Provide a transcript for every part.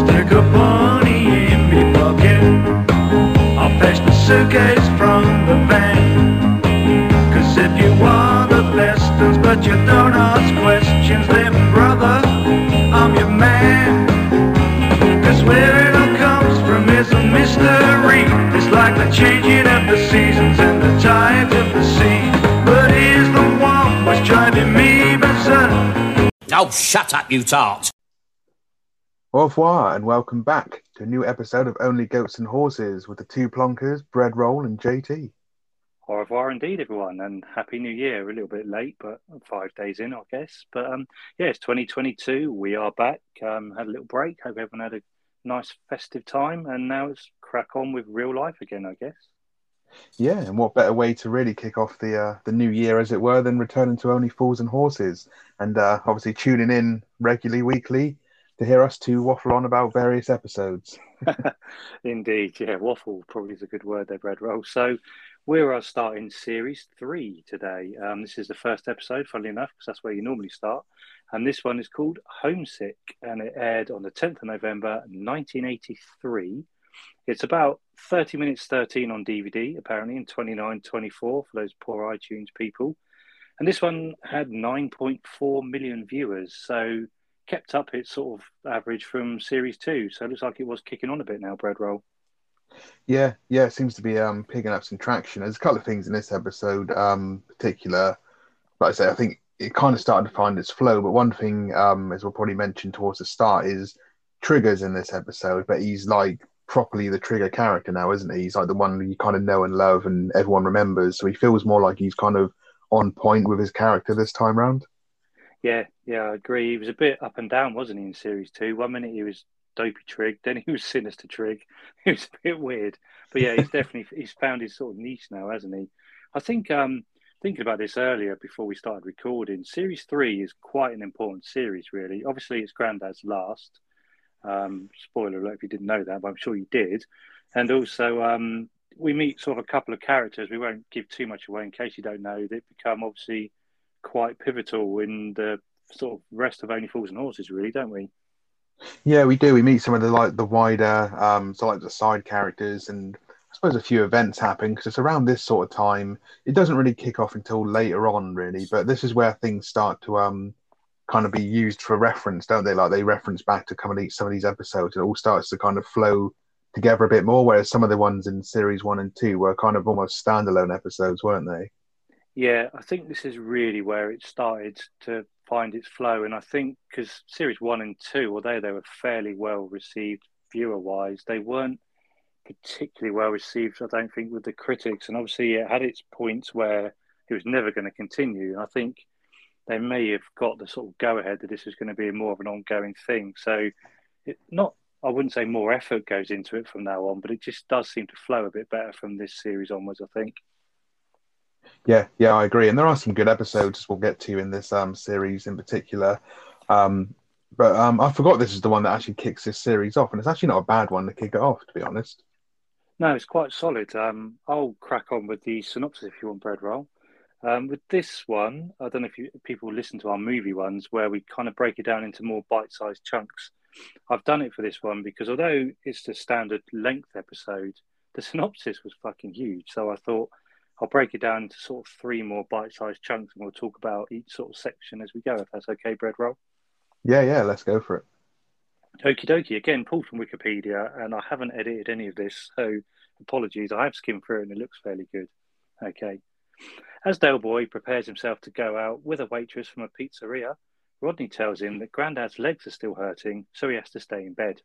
Stick a bunny in me pocket. I'll fetch the suitcase from the van. Cause if you want the best but you don't ask questions, Oh, shut up, you tart. Au revoir and welcome back to a new episode of Only Goats and Horses with the two plonkers, Bread Roll and JT. Au revoir indeed, everyone, and happy new year. A little bit late, but five days in, I guess. But um, yeah, it's 2022. We are back. Um, had a little break. Hope everyone had a nice festive time, and now it's crack on with real life again, I guess. Yeah, and what better way to really kick off the uh, the new year, as it were, than returning to Only Fools and Horses, and uh, obviously tuning in regularly, weekly, to hear us two waffle on about various episodes. Indeed, yeah, waffle probably is a good word there, bread roll. So we're starting series three today. Um, this is the first episode, funnily enough, because that's where you normally start. And this one is called Homesick, and it aired on the 10th of November, 1983. It's about 30 minutes 13 on DVD, apparently, and 29 24 for those poor iTunes people. And this one had 9.4 million viewers, so kept up its sort of average from series two. So it looks like it was kicking on a bit now, Bread Roll. Yeah, yeah, it seems to be um, picking up some traction. There's a couple of things in this episode, um, particular. Like I say, I think it kind of started to find its flow. But one thing, um, as we'll probably mention towards the start, is Trigger's in this episode, but he's like properly the Trigger character now, isn't he? He's like the one you kind of know and love, and everyone remembers. So he feels more like he's kind of on point with his character this time round. Yeah, yeah, I agree. He was a bit up and down, wasn't he, in series two? One minute he was dopey Trig, then he was sinister Trig. It was a bit weird, but yeah, he's definitely he's found his sort of niche now, hasn't he? I think um, thinking about this earlier before we started recording, series three is quite an important series, really. Obviously, it's Grandad's last. Um, spoiler alert if you didn't know that, but I'm sure you did. And also, um, we meet sort of a couple of characters. We won't give too much away in case you don't know. That become obviously quite pivotal in the sort of rest of Only Fools and Horses, really, don't we? Yeah, we do. We meet some of the like the wider, um, so like the side characters, and I suppose a few events happen because it's around this sort of time. It doesn't really kick off until later on, really, but this is where things start to um kind of be used for reference, don't they? Like they reference back to come and eat some of these episodes. And it all starts to kind of flow together a bit more. Whereas some of the ones in series one and two were kind of almost standalone episodes, weren't they? Yeah, I think this is really where it started to find its flow. And I think because series one and two, although they were fairly well received viewer wise, they weren't particularly well received, I don't think, with the critics. And obviously, it had its points where it was never going to continue. And I think they may have got the sort of go ahead that this was going to be more of an ongoing thing. So, it, not I wouldn't say more effort goes into it from now on, but it just does seem to flow a bit better from this series onwards. I think. Yeah, yeah, I agree. And there are some good episodes we'll get to in this um, series in particular. Um, but um, I forgot this is the one that actually kicks this series off, and it's actually not a bad one to kick it off, to be honest. No, it's quite solid. Um, I'll crack on with the synopsis if you want, bread roll. Um, with this one, I don't know if you, people listen to our movie ones where we kind of break it down into more bite-sized chunks. I've done it for this one because although it's the standard length episode, the synopsis was fucking huge. So I thought I'll break it down into sort of three more bite-sized chunks, and we'll talk about each sort of section as we go. If that's okay, bread roll. Yeah, yeah, let's go for it. Okie dokie. Again, pulled from Wikipedia, and I haven't edited any of this, so apologies. I have skimmed through it, and it looks fairly good. Okay. As Del Boy prepares himself to go out with a waitress from a pizzeria, Rodney tells him that Grandad's legs are still hurting, so he has to stay in bed.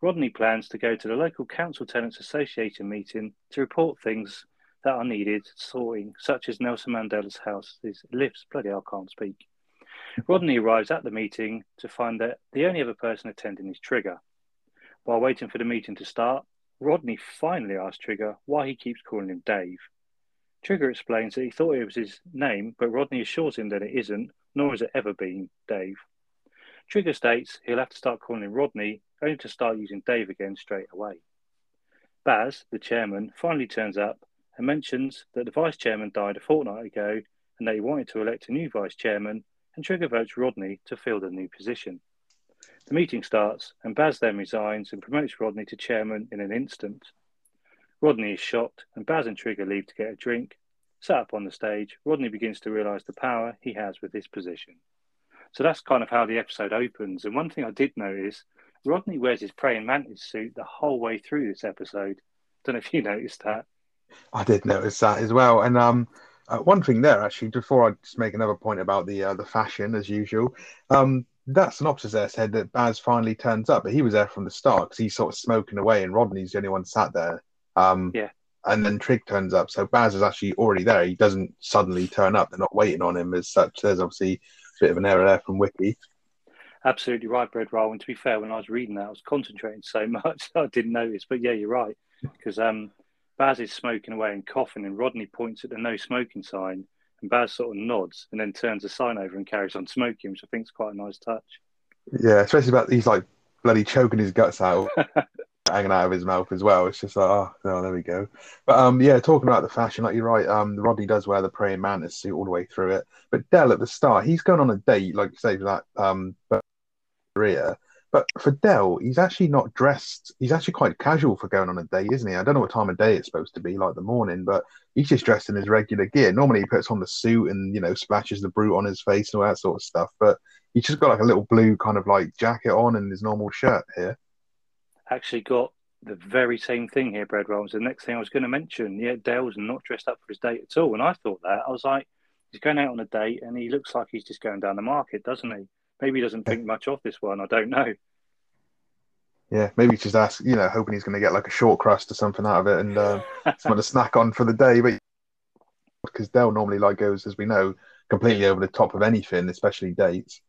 Rodney plans to go to the local Council Tenants Association meeting to report things that are needed sorting, such as Nelson Mandela's house. His lips, bloody hell, can't speak. Rodney arrives at the meeting to find that the only other person attending is Trigger. While waiting for the meeting to start, Rodney finally asks Trigger why he keeps calling him Dave. Trigger explains that he thought it was his name, but Rodney assures him that it isn't, nor has it ever been Dave. Trigger states he'll have to start calling Rodney, only to start using Dave again straight away. Baz, the chairman, finally turns up and mentions that the vice chairman died a fortnight ago and that he wanted to elect a new vice chairman and Trigger votes Rodney to fill the new position. The meeting starts, and Baz then resigns and promotes Rodney to chairman in an instant. Rodney is shocked, and Baz and Trigger leave to get a drink. Sat up on the stage, Rodney begins to realise the power he has with this position. So that's kind of how the episode opens. And one thing I did notice Rodney wears his praying mantis suit the whole way through this episode. Don't know if you noticed that. I did notice that as well. And um, uh, one thing there, actually, before I just make another point about the uh, the fashion as usual, um, that synopsis there said that Baz finally turns up, but he was there from the start because he's sort of smoking away, and Rodney's the only one sat there. Um, Yeah. And then Trig turns up, so Baz is actually already there. He doesn't suddenly turn up. They're not waiting on him as such. There's obviously a bit of an error there from Wiki. Absolutely right, Bread Roll. And to be fair, when I was reading that, I was concentrating so much I didn't notice. But yeah, you're right. Because um, Baz is smoking away and coughing, and Rodney points at the no smoking sign, and Baz sort of nods and then turns the sign over and carries on smoking, which I think is quite a nice touch. Yeah, especially about he's like bloody choking his guts out, hanging out of his mouth as well. It's just like, oh, no, there we go. But um, yeah, talking about the fashion, like you're right. Um, Rodney does wear the praying mantis suit all the way through it. But Del at the start, he's going on a date, like say, for that um, career. But for Del, he's actually not dressed. He's actually quite casual for going on a date, isn't he? I don't know what time of day it's supposed to be, like the morning, but he's just dressed in his regular gear. Normally, he puts on the suit and you know splashes the Brut on his face and all that sort of stuff. But he's just got like a little blue kind of like jacket on and his normal shirt here. Actually, got the very same thing here, Bread Rolls. The next thing I was going to mention, yeah, Del's not dressed up for his date at all. And I thought that I was like, he's going out on a date and he looks like he's just going down the market, doesn't he? Maybe he doesn't think much of this one. I don't know. Yeah, maybe just ask, you know, hoping he's going to get like a short crust or something out of it and uh, something to snack on for the day. But because Del normally like goes, as we know, completely over the top of anything, especially dates.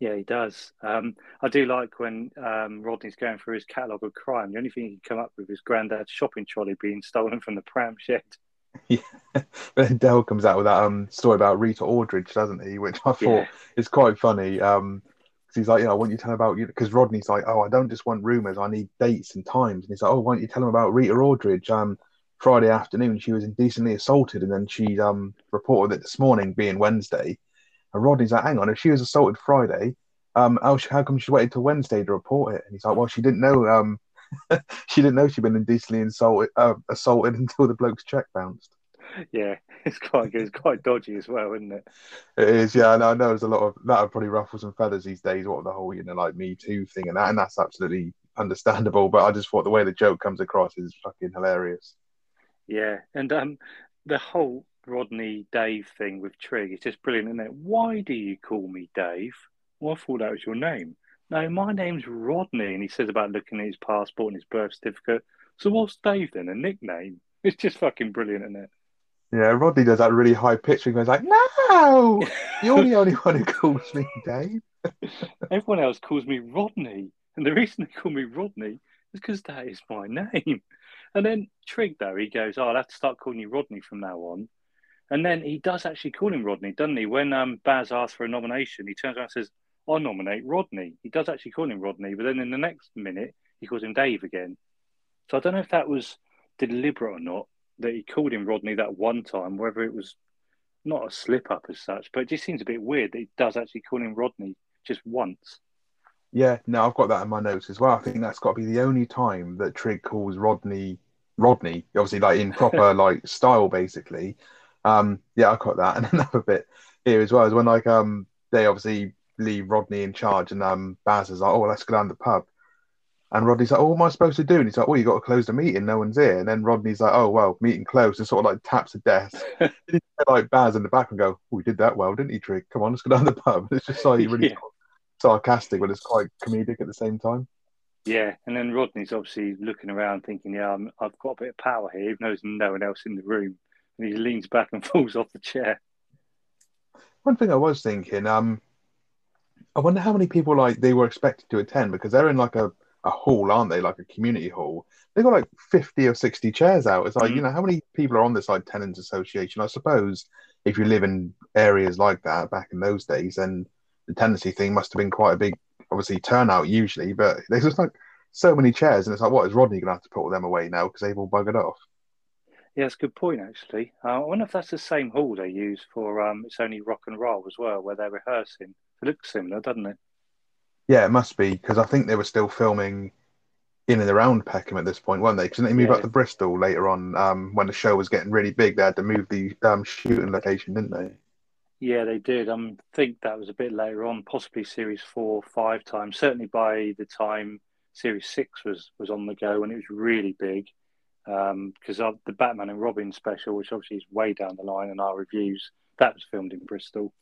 Yeah, he does. Um, I do like when um, Rodney's going through his catalogue of crime. The only thing he can come up with is Grandad's shopping trolley being stolen from the pram shed. Yeah, then Del comes out with that um story about Rita Aldridge, doesn't he? Which I thought Yeah. is quite funny. Um, 'cause he's like, you know, why don't you tell him about you? Because Rodney's like, oh, I don't just want rumors, I need dates and times. And he's like, oh, why don't you tell him about Rita Aldridge? Um, Friday afternoon, she was indecently assaulted, and then she um reported it this morning, being Wednesday. And Rodney's like, hang on, if she was assaulted Friday, um, how, how come she waited till Wednesday to report it? And he's like, well, she didn't know. Um, she didn't know she'd been indecently insulted, uh, assaulted until the bloke's check bounced. Yeah, it's quite good. It's quite dodgy as well, isn't it? It is, yeah. I know, I know there's a lot of that would probably ruffle some feathers these days. What the whole, you know, like Me Too thing and that, and that's absolutely understandable. But I just thought the way the joke comes across is fucking hilarious. Yeah, and um, the whole Rodney Dave thing with Trig. It's just brilliant, isn't it? Why do you call me Dave? Well, I thought that was your name. No, my name's Rodney, and he says about looking at his passport and his birth certificate. So what's Dave then? A nickname? It's just fucking brilliant, isn't it? Yeah, Rodney does that really high pitch and goes like, "No, you're the only one who calls me Dave." Everyone else calls me Rodney, and the reason they call me Rodney is because that is my name. And then Trig, though, he goes, "Oh, I'll have to start calling you Rodney from now on." And then he does actually call him Rodney, doesn't he? When um, Baz asks for a nomination, he turns around and says, "I nominate Rodney." He does actually call him Rodney, but then in the next minute, he calls him Dave again. So I don't know if that was deliberate or not that he called him Rodney that one time, whether it was not a slip up as such, but it just seems a bit weird that he does actually call him Rodney just once. Yeah, no, I've got that in my notes as well. I think that's got to be the only time that Trig calls Rodney Rodney, obviously like in proper like style, basically. Um, yeah, I caught that, and another bit here as well is when like um they obviously leave Rodney in charge, and um Baz is like, oh, let's go down to the pub, and Rodney's like, oh, what am I supposed to do? And he's like, well, you got to close the meeting, no one's here, and then Rodney's like, oh, well, meeting closed, and sort of like taps the desk, like Baz in the back and go, oh, we did that well, didn't he, Trig? Come on, let's go down the pub. It's just like really Yeah. sarcastic, but it's quite comedic at the same time. Yeah, and then Rodney's obviously looking around, thinking, "Yeah, I'm, I've got a bit of power here," even though there's no one else in the room. And he leans back and falls off the chair. One thing I was thinking, um, I wonder how many people like they were expected to attend because they're in like a, a hall, aren't they? Like a community hall. They've got like fifty or sixty chairs out. It's like Mhm. you know how many people are on this like tenants association. I suppose if you live in areas like that back in those days, then the tenancy thing must have been quite a big, obviously turnout usually. But there's just like so many chairs, and it's like, what is Rodney gonna have to put all them away now because they've all buggered off? Yeah, that's a good point, actually. Uh, I wonder if that's the same hall they use for um, It's Only Rock and Roll as well, where they're rehearsing. It looks similar, doesn't it? Yeah, it must be because I think they were still filming in and around Peckham at this point, weren't they? Because they moved Yeah. up to Bristol later on um, when the show was getting really big. They had to move the um, shooting location, didn't they? Yeah, they did. I um, think that was a bit later on, possibly series four, five times. Certainly by the time series six was was on the go, and it was really big. Because of the Batman and Robin special, which obviously is way down the line in our reviews, that was filmed in Bristol,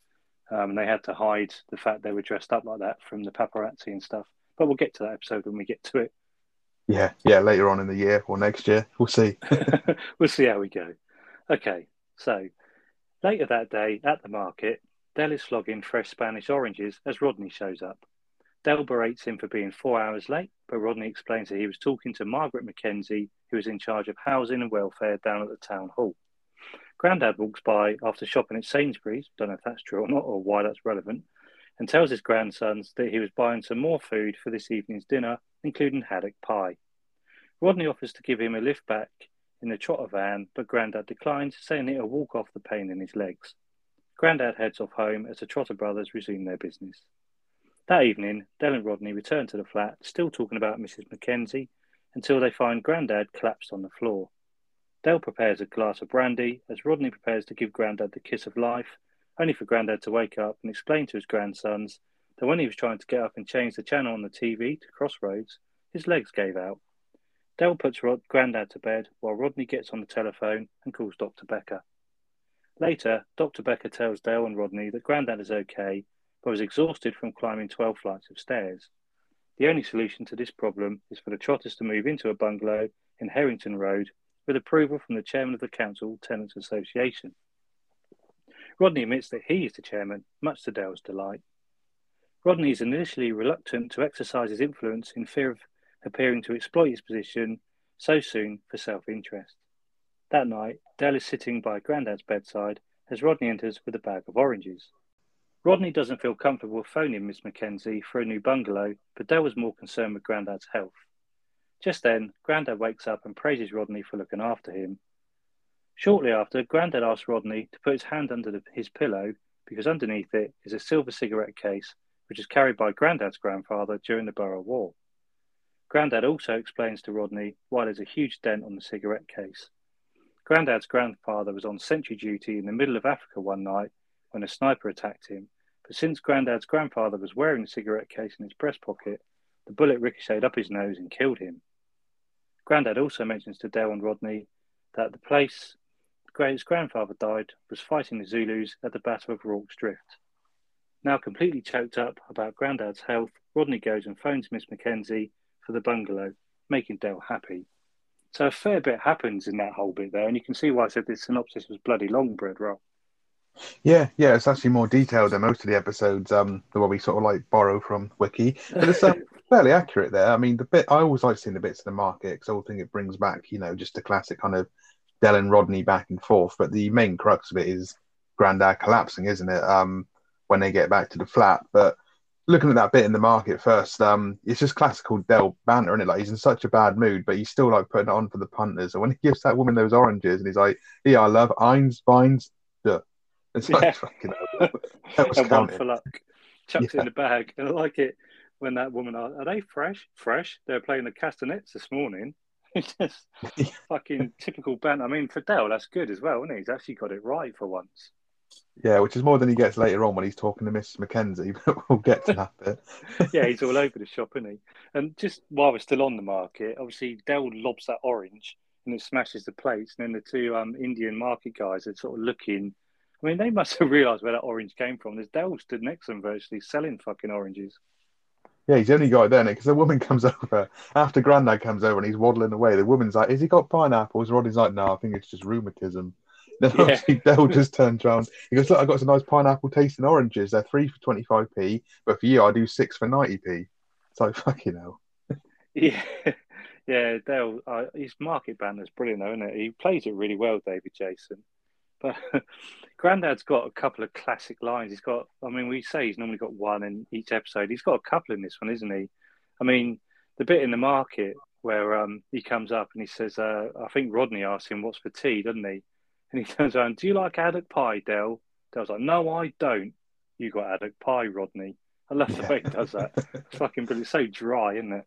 um, and they had to hide the fact they were dressed up like that from the paparazzi and stuff. But we'll get to that episode when we get to it. Yeah, yeah. Later on in the year or next year, we'll see. we'll see how we go. Okay, so later that day at the market, Del is flogging fresh Spanish oranges as Rodney shows up. Del berates him for being four hours late, but Rodney explains that he was talking to Margaret Mackenzie, who was in charge of housing and welfare down at the town hall. Grandad walks by after shopping at Sainsbury's, don't know if that's true or not, or why that's relevant, and tells his grandsons that he was buying some more food for this evening's dinner, including haddock pie. Rodney offers to give him a lift back in the trotter van, but Grandad declines, saying it'll walk off the pain in his legs. Grandad heads off home as the Trotter brothers resume their business. That evening, Del and Rodney return to the flat, still talking about Mrs. Mackenzie, until they find Grandad collapsed on the floor. Del prepares a glass of brandy as Rodney prepares to give Grandad the kiss of life, only for Grandad to wake up and explain to his grandsons that when he was trying to get up and change the channel on the TV to Crossroads, his legs gave out. Del puts Rod- Grandad to bed while Rodney gets on the telephone and calls Dr. Becker. Later, Dr. Becker tells Del and Rodney that Grandad is okay, but was exhausted from climbing 12 flights of stairs. The only solution to this problem is for the Trotters to move into a bungalow in Harrington Road with approval from the chairman of the Council Tenants Association. Rodney admits that he is the chairman, much to Del's delight. Rodney is initially reluctant to exercise his influence in fear of appearing to exploit his position so soon for self interest. That night, Del is sitting by Grandad's bedside as Rodney enters with a bag of oranges. Rodney doesn't feel comfortable phoning Miss Mackenzie for a new bungalow, but Del was more concerned with Grandad's health. Just then, Grandad wakes up and praises Rodney for looking after him. Shortly after, Grandad asks Rodney to put his hand under the, his pillow because underneath it is a silver cigarette case which is carried by Grandad's grandfather during the Boer War. Grandad also explains to Rodney why there's a huge dent on the cigarette case. Grandad's grandfather was on sentry duty in the middle of Africa one night when a sniper attacked him, but since Grandad's grandfather was wearing the cigarette case in his breast pocket, the bullet ricocheted up his nose and killed him. Grandad also mentions to Del and Rodney that the place his grandfather died was fighting the Zulus at the Battle of Rorke's Drift. Now completely choked up about Grandad's health, Rodney goes and phones Miss Mackenzie for the bungalow, making Del happy. So a fair bit happens in that whole bit there, and you can see why I said this synopsis was bloody long, bread roll. Yeah, yeah, it's actually more detailed than most of the episodes. Um, the one we sort of like borrow from Wiki, but it's um, fairly accurate there. I mean, the bit I always like seeing the bits of the market because I always think it brings back, you know, just the classic kind of Del and Rodney back and forth. But the main crux of it is Grandad collapsing, isn't it? Um, when they get back to the flat, but looking at that bit in the market first, um, it's just classical Del banter, isn't it? Like he's in such a bad mood, but he's still like putting it on for the punters. And when he gives that woman those oranges, and he's like, "Yeah, I love Eins, Vines, duh." It's like Yeah. fucking. That was and one for luck. Chucks it in the bag. And I like it when that woman, are, are they fresh? Fresh? They're playing the castanets this morning. It's just Yeah. fucking typical banter. I mean, for Del, that's good as well, isn't he? He's actually got it right for once. Yeah, which is more than he gets later on when he's talking to Miss Mackenzie. But we'll get to that bit. yeah, he's all over the shop, isn't he? And just while we're still on the market, obviously Del lobs that orange and it smashes the plates, and then the two um, Indian market guys are sort of looking. I mean, they must have realised where that orange came from. There's Del stood next to them virtually selling fucking oranges. Yeah, he's the only got it then because the woman comes over after Grandad comes over and he's waddling away. The woman's like, "Has he got pineapples?" Roddy's like, "No, I think it's just rheumatism." Then Yeah. obviously Del just turns around. He goes, "Look, I got some nice pineapple tasting oranges. They're three for twenty five p, but for you, I do six for ninety p." It's like fucking hell. Yeah, yeah. Del, uh, his market banner's brilliant, though, isn't it? He plays it really well, David Jason. But Grandad's got a couple of classic lines. He's got, I mean, we say he's normally got one in each episode. He's got a couple in this one, isn't he? I mean, the bit in the market where um, he comes up and he says, uh, I think Rodney asks him, What's for tea, doesn't he? And he turns around, Do you like haddock pie, Del? Del's like, No, I don't. You got haddock pie, Rodney. I love the way he does that. It's fucking brilliant. It's so dry, isn't it?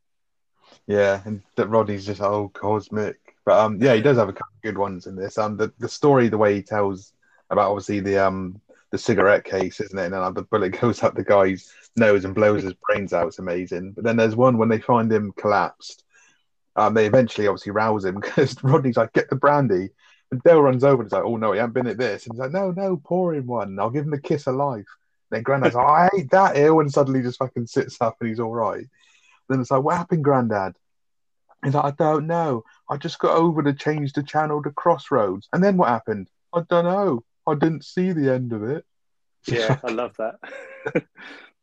Yeah, and that Rodney's just old cosmic. But um, yeah, he does have a couple of good ones in this. Um, the, the story, the way he tells about obviously the um the cigarette case, isn't it? And then the bullet goes up the guy's nose and blows his brains out. It's amazing. But then there's one when they find him collapsed. Um, they eventually obviously rouse him because Rodney's like, "Get the brandy," and Del runs over and he's like, "Oh no, he hasn't been at this." And he's like, "No, no, pour him one. I'll give him a kiss of life." And then Grandad's like, oh, "I hate that ill," and suddenly just fucking sits up and he's all right. Then it's like, "What happened, Grandad?" He's like, "I don't know. I just got over to change the channel to Crossroads, and then what happened? I don't know. I didn't see the end of it." Yeah, I love that.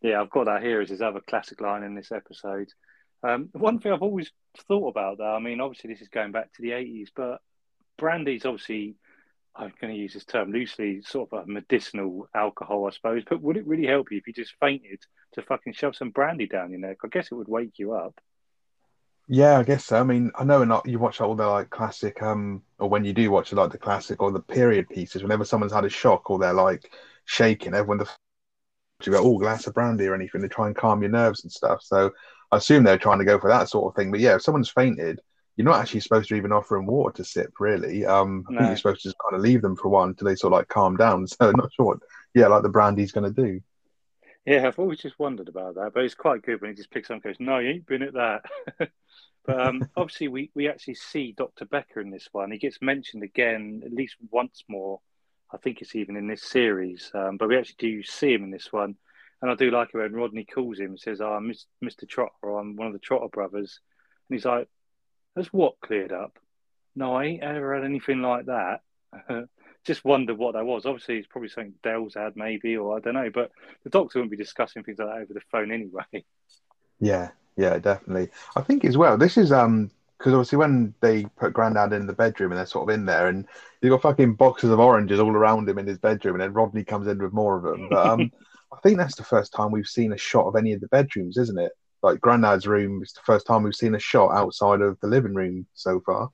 yeah, I've got that here as his other classic line in this episode. Um, one thing I've always thought about, though, I mean, obviously this is going back to the 80s, but brandy's obviously, I'm going to use this term loosely, sort of a medicinal alcohol, I suppose. But would it really help you if you just fainted to fucking shove some brandy down your neck? I guess it would wake you up. Yeah, I guess so. I mean, I know not you watch all the like classic, um, or when you do watch a like the classic or the period pieces, whenever someone's had a shock or they're like shaking, everyone the you go, oh, glass of brandy or anything to try and calm your nerves and stuff. So I assume they're trying to go for that sort of thing. But yeah, if someone's fainted, you're not actually supposed to even offer them water to sip, really. Um, I No. think you're supposed to just kind of leave them for while until they sort of like calm down. So I'm not sure what, yeah, like the brandy's going to do. Yeah, I've always just wondered about that, but it's quite good when he just picks up and goes, "No, you ain't been at that." but um, obviously, we we actually see Doctor Becker in this one. He gets mentioned again at least once more. I think it's even in this series, um, but we actually do see him in this one, and I do like it when Rodney calls him and says, oh, "I'm Mr. Trotter, or I'm one of the Trotter brothers," and he's like, "Has what cleared up?" No, I ain't ever had anything like that. Just wondered what that was. Obviously, it's probably something Del's had, maybe, or I don't know. But the doctor wouldn't be discussing things like that over the phone anyway. Yeah, yeah, definitely. I think as well, this is um because obviously when they put Grandad in the bedroom and they're sort of in there and you've got fucking boxes of oranges all around him in his bedroom and then Rodney comes in with more of them. But um I think that's the first time we've seen a shot of any of the bedrooms, isn't it? Like Grandad's room is the first time we've seen a shot outside of the living room so far.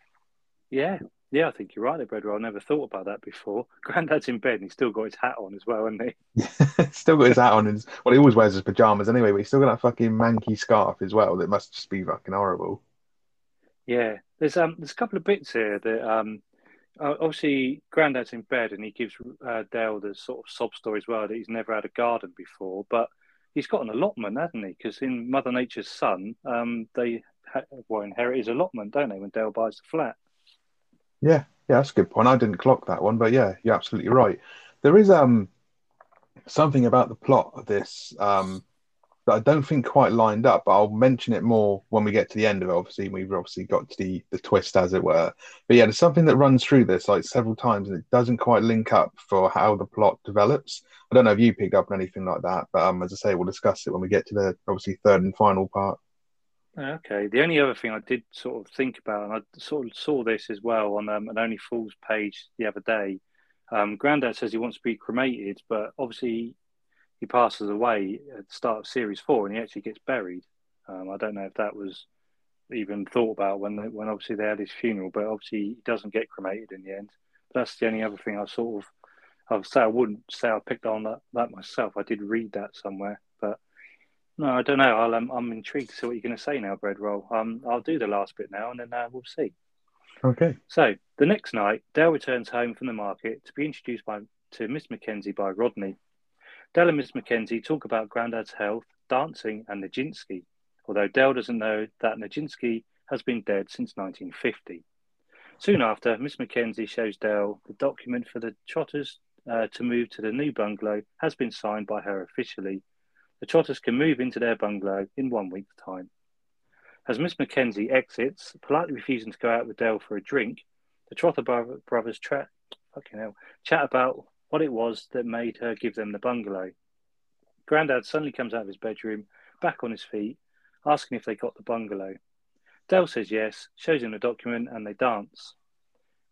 Yeah, yeah, I think you're right there, Brother. I never thought about that before. Granddad's in bed and he's still got his hat on as well, hasn't he? still got his hat on and well he always wears his pajamas anyway, but he's still got that fucking manky scarf as well that must just be fucking horrible. Yeah, there's um there's a couple of bits here that um obviously Grandad's in bed and he gives uh, Del the sort of sob story as well that he's never had a garden before, but he's got an allotment, hasn't he? Because in Mother Nature's Son, um they ha- well inherit his allotment, don't they? When Del buys the flat. Yeah, yeah, that's a good point. I didn't clock that one, but yeah, you're absolutely right. There is um something about the plot of this um that I don't think quite lined up, but I'll mention it more when we get to the end of it. Obviously, we've obviously got to the the twist, as it were. But yeah, there's something that runs through this like several times, and it doesn't quite link up for how the plot develops. I don't know if you picked up on anything like that, but um, as I say, we'll discuss it when we get to the obviously third and final part. Okay. The only other thing I did sort of think about, and I sort of saw this as well on um, an Only Fools page the other day. Um, Grandad says he wants to be cremated, but obviously he passes away at the start of series four, and he actually gets buried. Um, I don't know if that was even thought about when they, when obviously they had his funeral, but obviously he doesn't get cremated in the end. That's the only other thing I sort of I've say I wouldn't say I picked on that, that myself. I did read that somewhere, no, I don't know. I'll, um, I'm intrigued to see what you're going to say now, Bread Roll. Um, I'll do the last bit now, and then uh, we'll see. Okay. So the next night, Del returns home from the market to be introduced by to Miss Mackenzie by Rodney. Del and Miss Mackenzie talk about Grandad's health, dancing, and Nijinsky, although Del doesn't know that Nijinsky has been dead since 1950. Soon after, Miss Mackenzie shows Del the document for the Trotters uh, to move to the new bungalow has been signed by her officially. The Trotters can move into their bungalow in one week's time. As Miss Mackenzie exits, politely refusing to go out with Del for a drink, the Trotter bro- brothers tra- hell, chat about what it was that made her give them the bungalow. Grandad suddenly comes out of his bedroom, back on his feet, asking if they got the bungalow. Del says yes, shows him the document, and they dance.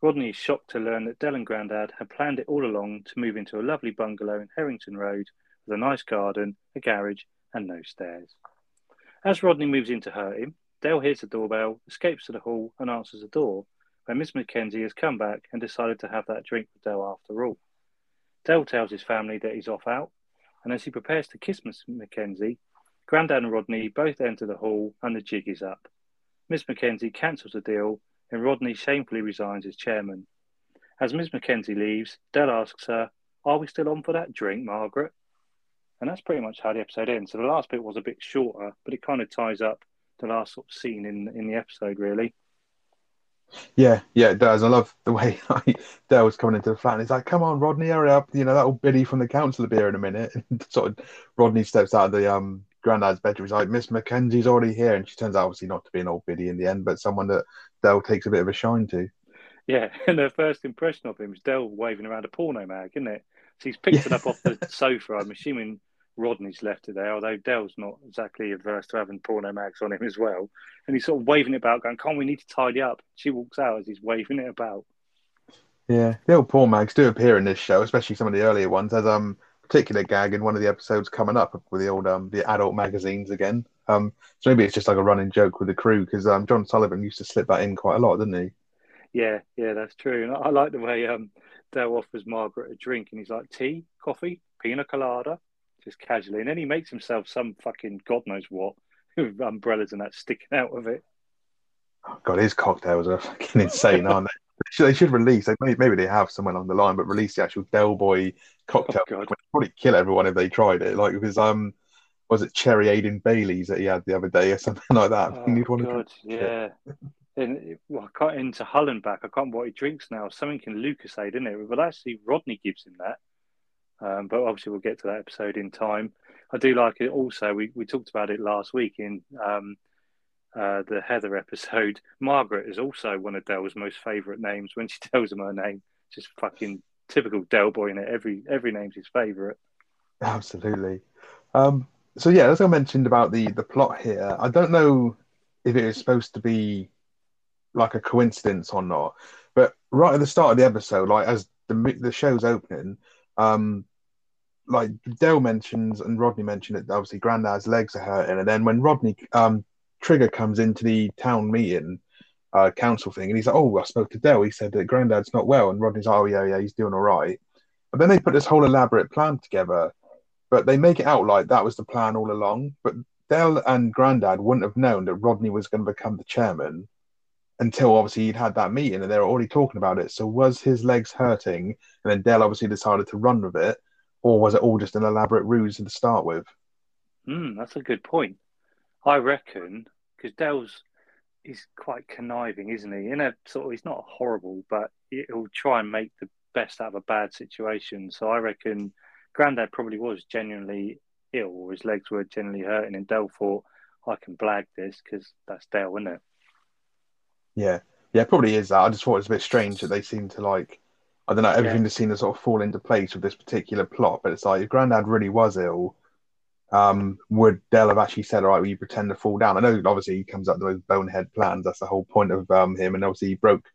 Rodney is shocked to learn that Del and Grandad had planned it all along to move into a lovely bungalow in Harrington Road with a nice garden, a garage, and no stairs. As Rodney moves in to hurt him, Del hears the doorbell, escapes to the hall, and answers the door, where Miss Mackenzie has come back and decided to have that drink with Del after all. Del tells his family that he's off out, and as he prepares to kiss Miss Mackenzie, Grandad and Rodney both enter the hall and the jig is up. Miss Mackenzie cancels the deal, and Rodney shamefully resigns as chairman. As Miss Mackenzie leaves, Del asks her, Are we still on for that drink, Margaret? And that's pretty much how the episode ends. So the last bit was a bit shorter, but it kind of ties up the last sort of scene in in the episode, really. Yeah, yeah, it does. I love the way like, was coming into the flat and he's like, "Come on, Rodney, hurry up! You know that old biddy from the council will be here in a minute." And sort of Rodney steps out of the um granddad's bedroom. He's like, "Miss Mackenzie's already here," and she turns out obviously not to be an old biddy in the end, but someone that Del takes a bit of a shine to. Yeah, and her first impression of him is Del waving around a porno mag, isn't it? So he's picked it up off the sofa. I'm assuming Rodney's left today, although Del's not exactly averse to having porno mags on him as well. And he's sort of waving it about, going, Come, we need to tidy up. She walks out as he's waving it about. Yeah, the old porn mags do appear in this show, especially some of the earlier ones. There's um particular gag in one of the episodes coming up with the old um the adult magazines again. Um, so maybe it's just like a running joke with the crew because um John Sullivan used to slip that in quite a lot, didn't he? Yeah, yeah, that's true. And I, I like the way um Del offers Margaret a drink, and he's like, "Tea, coffee, pina colada," just casually, and then he makes himself some fucking god knows what with umbrellas and that sticking out of it. Oh, God, his cocktails are fucking insane, aren't they? They should, release. Like, maybe, maybe they have somewhere on the line, but release the actual Del Boy cocktail. Oh, God. Probably kill everyone if they tried it. Like because um, was it Cherry Aiden Bailey's that he had the other day or something like that? Oh, You'd want God, drink yeah. And well, I can't into Hullenback. I can't remember what he drinks now. Something in Lucozade, isn't it? But actually, Rodney gives him that. Um, but obviously, we'll get to that episode in time. I do like it. Also, we, we talked about it last week in um, uh, the Heather episode. Margaret is also one of Del's most favourite names. When she tells him her name, just fucking typical Del boy in it. Every every name's his favourite. Absolutely. Um, so yeah, as I mentioned about the the plot here, I don't know if it is supposed to be like a coincidence or not, but right at the start of the episode, like as the the show's opening, um, like Del mentions and Rodney mentioned it. Obviously, Grandad's legs are hurting, and then when Rodney um Trigger comes into the town meeting. Uh, council thing, and he's like, "Oh, I spoke to Del. He said that Grandad's not well." And Rodney's like, "Oh yeah, yeah, he's doing all right." But then they put this whole elaborate plan together, but they make it out like that was the plan all along. But Del and Grandad wouldn't have known that Rodney was going to become the chairman until obviously he'd had that meeting and they were already talking about it. So was his legs hurting, and then Del obviously decided to run with it, or was it all just an elaborate ruse to start with? Hmm, that's a good point. I reckon because Del's he's quite conniving, isn't he? In a sort of, he's not horrible, but he'll try and make the best out of a bad situation. So I reckon Grandad probably was genuinely ill, or his legs were genuinely hurting, and Del thought, "I can blag this because that's Del, isn't it?" Yeah, yeah, probably is that. I just thought it was a bit strange that they seem to like, I don't know, everything Yeah. just seemed to sort of fall into place with this particular plot. But it's like if Grandad really was ill, um, would Del have actually said, "All right, will you pretend to fall down?" I know, obviously, he comes up with those bonehead plans. That's the whole point of um him, and obviously he broke.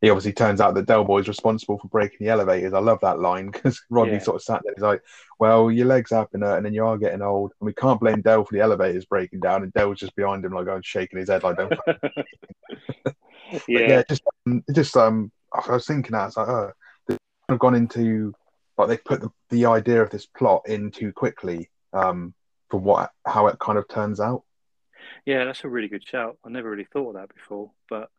He obviously turns out that Del Boy is responsible for breaking the elevators. I love that line because Rodney Yeah. sort of sat there. He's like, "Well, your legs have been hurting, and then you are getting old, and we can't blame Del for the elevators breaking down." And Del's just behind him, like going shaking his head, like, "Don't yeah, yeah, just um, just um, I was thinking that it's like, oh, they've gone into like they put the, the idea of this plot in too quickly um, for what how it kind of turns out. Yeah, that's a really good shout. I never really thought of that before, but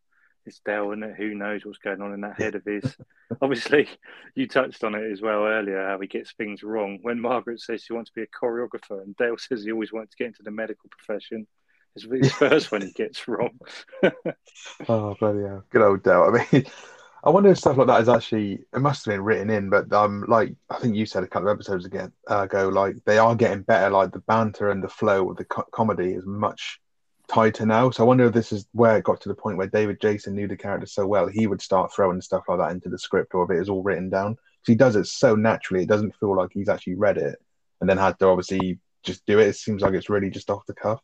it's Del, and who knows what's going on in that head of his. Obviously, you touched on it as well earlier, how he gets things wrong. When Margaret says she wants to be a choreographer, and Del says he always wanted to get into the medical profession, it's his first one he gets wrong. Oh bloody hell, good old Del. I mean, I wonder if stuff like that is actually it must have been written in, but um, like I think you said a couple of episodes uh, ago, like they are getting better. Like the banter and the flow of the co- comedy is much tighter now. So I wonder if this is where it got to the point where David Jason knew the character so well he would start throwing stuff like that into the script, or if it is all written down. Because he does it so naturally, it doesn't feel like he's actually read it and then had to obviously just do it. It seems like it's really just off the cuff.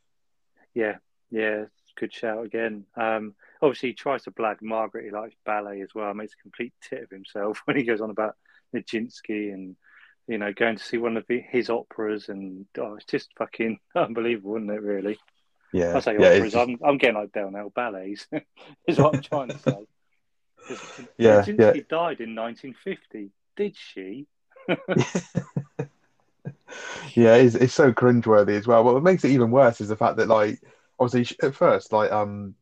Yeah, yeah, good shout again. Um, obviously, he tries to blag Margaret. He likes ballet as well. Makes a complete tit of himself when he goes on about Nijinsky and you know going to see one of his operas, and oh, it's just fucking unbelievable, isn't it? Really? Yeah, I say yeah, operas. I'm, I'm getting like now ballets. is what I'm trying to say. Yeah, yeah. died in 1950. Did she? yeah, it's, it's so cringeworthy as well. What makes it even worse is the fact that, like, obviously, at first, like, um,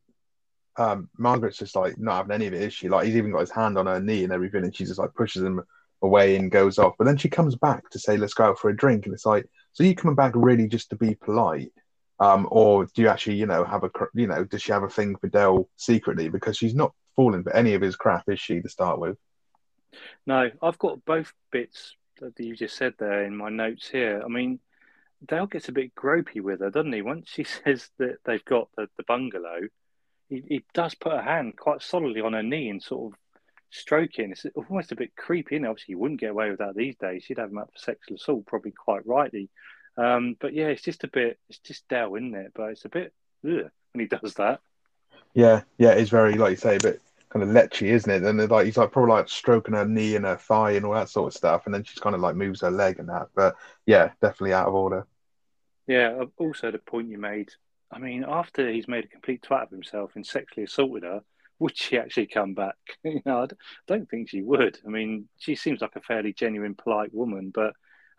um, Margaret's just like not having any of it, is she? Like, he's even got his hand on her knee and everything, and she just like pushes him away and goes off. But then she comes back to say, "Let's go out for a drink," and it's like, so you coming back really just to be polite, um, or do you actually, you know, have a, you know, does she have a thing for Del secretly because she's not falling for any of his crap, is she, to start with? No, I've got both bits that you just said there in my notes here. I mean, Del gets a bit gropey with her, doesn't he? Once she says that they've got the, the bungalow, he, he does put a hand quite solidly on her knee and sort of stroking. It's almost a bit creepy. And obviously, you wouldn't get away with that these days. You'd have him up for sexual assault, probably quite rightly. Um, but yeah, it's just a bit, it's just Del, isn't it? But it's a bit ugh, when he does that. Yeah, yeah, it's very like you say, a bit kind of lechy, isn't it? And like he's like probably like stroking her knee and her thigh and all that sort of stuff, and then she's kind of like moves her leg and that. But yeah, definitely out of order. Yeah, uh, also the point you made. I mean, after he's made a complete twat of himself and sexually assaulted her, would she actually come back? you know, I don't think she would. I mean, she seems like a fairly genuine, polite woman, but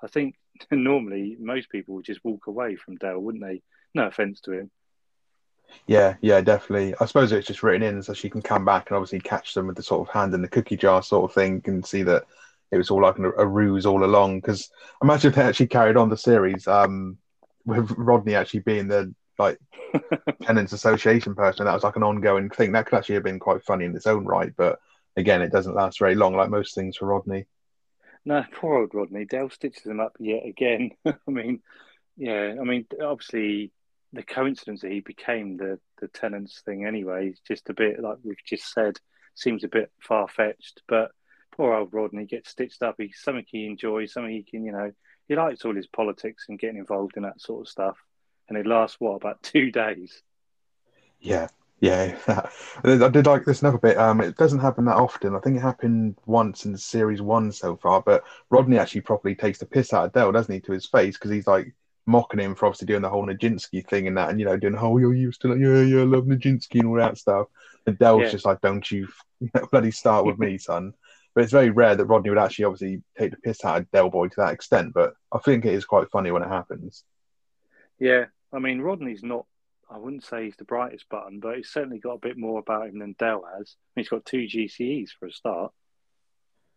I think normally most people would just walk away from Del, wouldn't they? No offense to him. Yeah, yeah, definitely. I suppose it's just written in so she can come back and obviously catch them with the sort of hand in the cookie jar sort of thing and see that it was all like a, a ruse all along. Because imagine if they actually carried on the series um, with Rodney actually being the like tenants association person. That was like an ongoing thing. That could actually have been quite funny in its own right. But again, it doesn't last very long, like most things for Rodney. No, poor old Rodney. Del stitches him up yet again. I mean, yeah, I mean, obviously the coincidence that he became the the tenants thing anyway is just a bit like we've just said seems a bit far fetched. But poor old Rodney gets stitched up. He's something he enjoys, something he can, you know, he likes all his politics and getting involved in that sort of stuff. And it lasts what about two days? Yeah, yeah. I did like this another bit. Um, it doesn't happen that often. I think it happened once in series one so far. But Rodney actually properly takes the piss out of Del, doesn't he, to his face because he's like mocking him for obviously doing the whole Nijinsky thing and that, and you know, doing oh you're used to like yeah yeah I love Nijinsky and all that stuff. And Del's Yeah. just like, don't you bloody start with me, son. But it's very rare that Rodney would actually obviously take the piss out of Del Boy to that extent. But I think it is quite funny when it happens. Yeah, I mean Rodney's not. I wouldn't say he's the brightest button, but he's certainly got a bit more about him than Del has. He's got two GCEs for a start.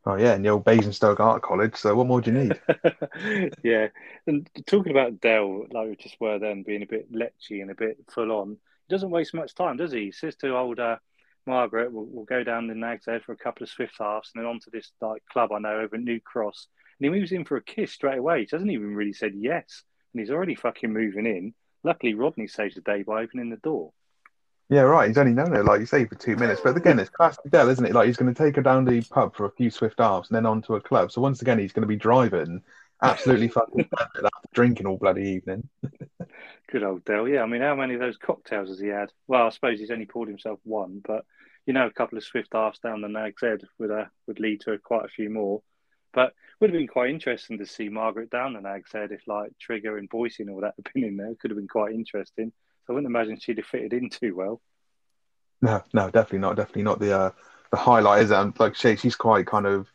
Oh yeah, and the old Basingstoke Art College. So what more do you need? yeah, and talking about Del, like we just were then being a bit lechy and a bit full on. He doesn't waste much time, does he? He says to old uh, Margaret, we'll, "We'll go down the Nag's Head for a couple of swift halves, and then on to this like club I know over at New Cross." And he moves in for a kiss straight away. He doesn't even really said yes, and he's already fucking moving in. Luckily, Rodney saves the day by opening the door. Yeah, right. He's only known her, like you say, for two minutes. But again, it's classic Del, isn't it? Like he's going to take her down the pub for a few swift halves and then on to a club. So once again, he's going to be driving absolutely fucking after drinking all bloody evening. Good old Del. Yeah, I mean, how many of those cocktails has he had? Well, I suppose he's only poured himself one, but you know, a couple of swift halves down the Nag's Head would uh, would lead to quite a few more. But would have been quite interesting to see Margaret down the Nag's Head if like Trigger and Boycie and all that had been in there. Could have been quite interesting. So I wouldn't imagine she'd have fitted in too well. No, no, definitely not. Definitely not the uh, the highlight, is it? And like she, she's quite kind of,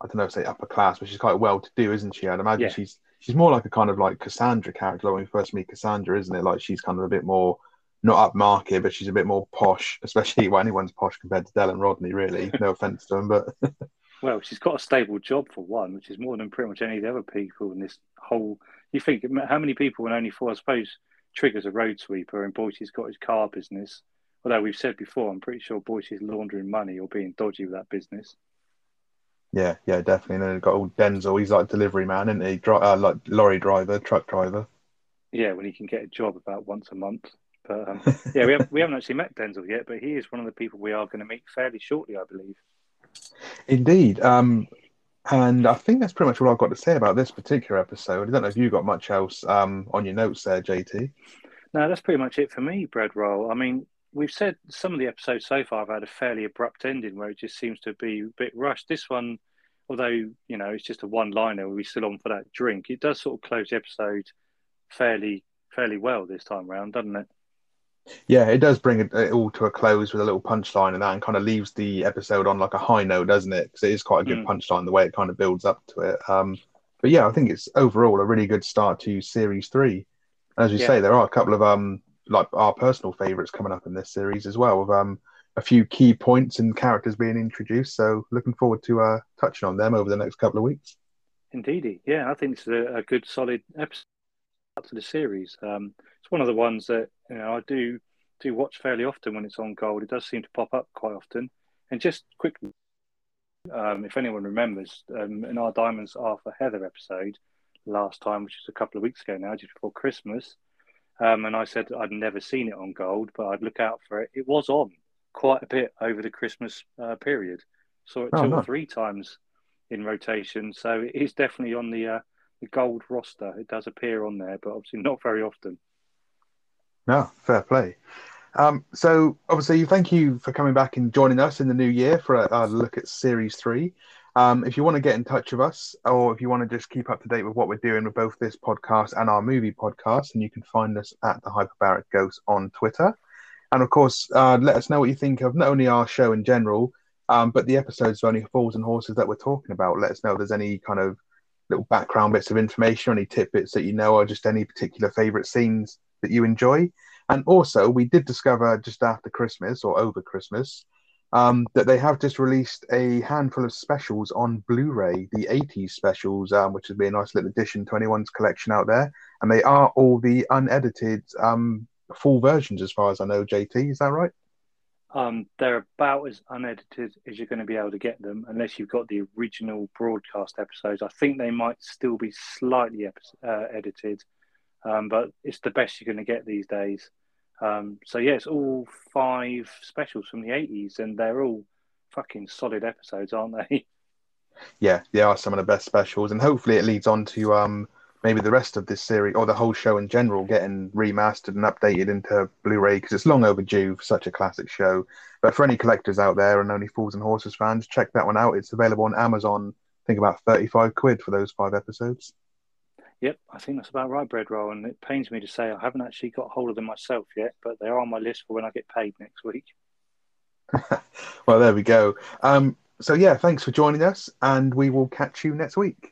I don't know, say upper class, but she's quite well to do, isn't she? I'd imagine Yeah. she's she's more like a kind of like Cassandra character like when we first meet Cassandra, isn't it? Like she's kind of a bit more not upmarket, but she's a bit more posh, especially well, anyone's posh compared to Del and Rodney, really. No offense to them, but Well, she's got a stable job for one, which is more than pretty much any of the other people in this whole. You think how many people and only four? I suppose Trigger's a road sweeper and Boycie's got his car business. Although we've said before, I'm pretty sure Boycie's laundering money or being dodgy with that business. yeah, yeah, definitely. And then we've got old Denzel, he's like delivery man, isn't he? Dri- uh, like lorry driver, truck driver. Yeah, when he can get a job about once a month. But um, yeah, we, have, we haven't actually met Denzel yet, but he is one of the people we are going to meet fairly shortly, I believe. Indeed. Um, and I think that's pretty much all I've got to say about this particular episode. I don't know if you've got much else um, on your notes there, JT. No, that's pretty much it for me, Bread Roll. I mean, we've said some of the episodes so far have had a fairly abrupt ending where it just seems to be a bit rushed. This one, although, you know, it's just a one liner, we're still on for that drink, it does sort of close the episode fairly fairly well this time round, doesn't it? Yeah, it does bring it, it all to a close with a little punchline and that, and kind of leaves the episode on like a high note, doesn't it? Because it is quite a good Mm. punchline the way it kind of builds up to it. Um, but yeah, I think it's overall a really good start to series three. And As you Yeah. say, there are a couple of um like our personal favorites coming up in this series as well, with um a few key points and characters being introduced. So looking forward to uh touching on them over the next couple of weeks. Indeedy, yeah, I think it's a, a good, solid episode to the series. Um, it's one of the ones that you know I do do watch fairly often when it's on Gold. It does seem to pop up quite often. And just quickly, um, if anyone remembers, um, in our Diamonds Are for Heather episode last time, which was a couple of weeks ago now, just before Christmas, um, and I said I'd never seen it on Gold, but I'd look out for it. It was on quite a bit over the Christmas uh, period. Saw it Oh, two or three times in rotation, so it is definitely on the uh, the Gold roster. It does appear on there, but obviously not very often. No, fair play. Um, so obviously, thank you for coming back and joining us in the new year for a, a look at Series Three. Um, if you want to get in touch with us, or if you want to just keep up to date with what we're doing with both this podcast and our movie podcast, and you can find us at the Hyperbaric Ghost on Twitter. And of course, uh, let us know what you think of not only our show in general, um, but the episodes of Only Fools and Horses that we're talking about. Let us know if there's any kind of little background bits of information, or any tidbits that you know, or just any particular favourite scenes that you enjoy. And also, we did discover just after Christmas or over Christmas um, that they have just released a handful of specials on Blu-ray, the 80s specials, um, which would be a nice little addition to anyone's collection out there. And they are all the unedited um, full versions, as far as I know. JT, is that right? Um, they're about as unedited as you're going to be able to get them, unless you've got the original broadcast episodes. I think they might still be slightly uh, edited, um, but it's the best you're going to get these days. Um, so yeah, it's all five specials from the '80s, and they're all fucking solid episodes, aren't they? Yeah, they are some of the best specials, and hopefully it leads on to um, maybe the rest of this series or the whole show in general getting remastered and updated into Blu-ray because it's long overdue for such a classic show. But for any collectors out there and only Fools and Horses fans, check that one out. It's available on Amazon. I think about thirty-five quid for those five episodes. Yep, I think that's about right, Bread Roll. And it pains me to say I haven't actually got hold of them myself yet, but they're on my list for when I get paid next week. Well, there we go. Um, so yeah, thanks for joining us, and we will catch you next week.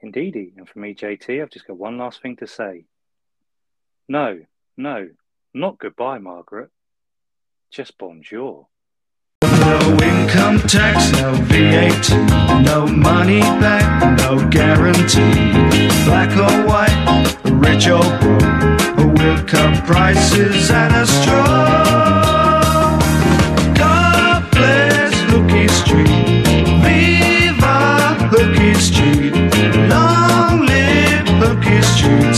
Indeedy. And for me, JT, I've just got one last thing to say. No, no, not goodbye, Margaret. Just bonjour. Income tax, no VAT, no money back, no guarantee. Black or white, rich or poor, we'll cut prices at a straw. God bless Street, Viva Street, long live Street.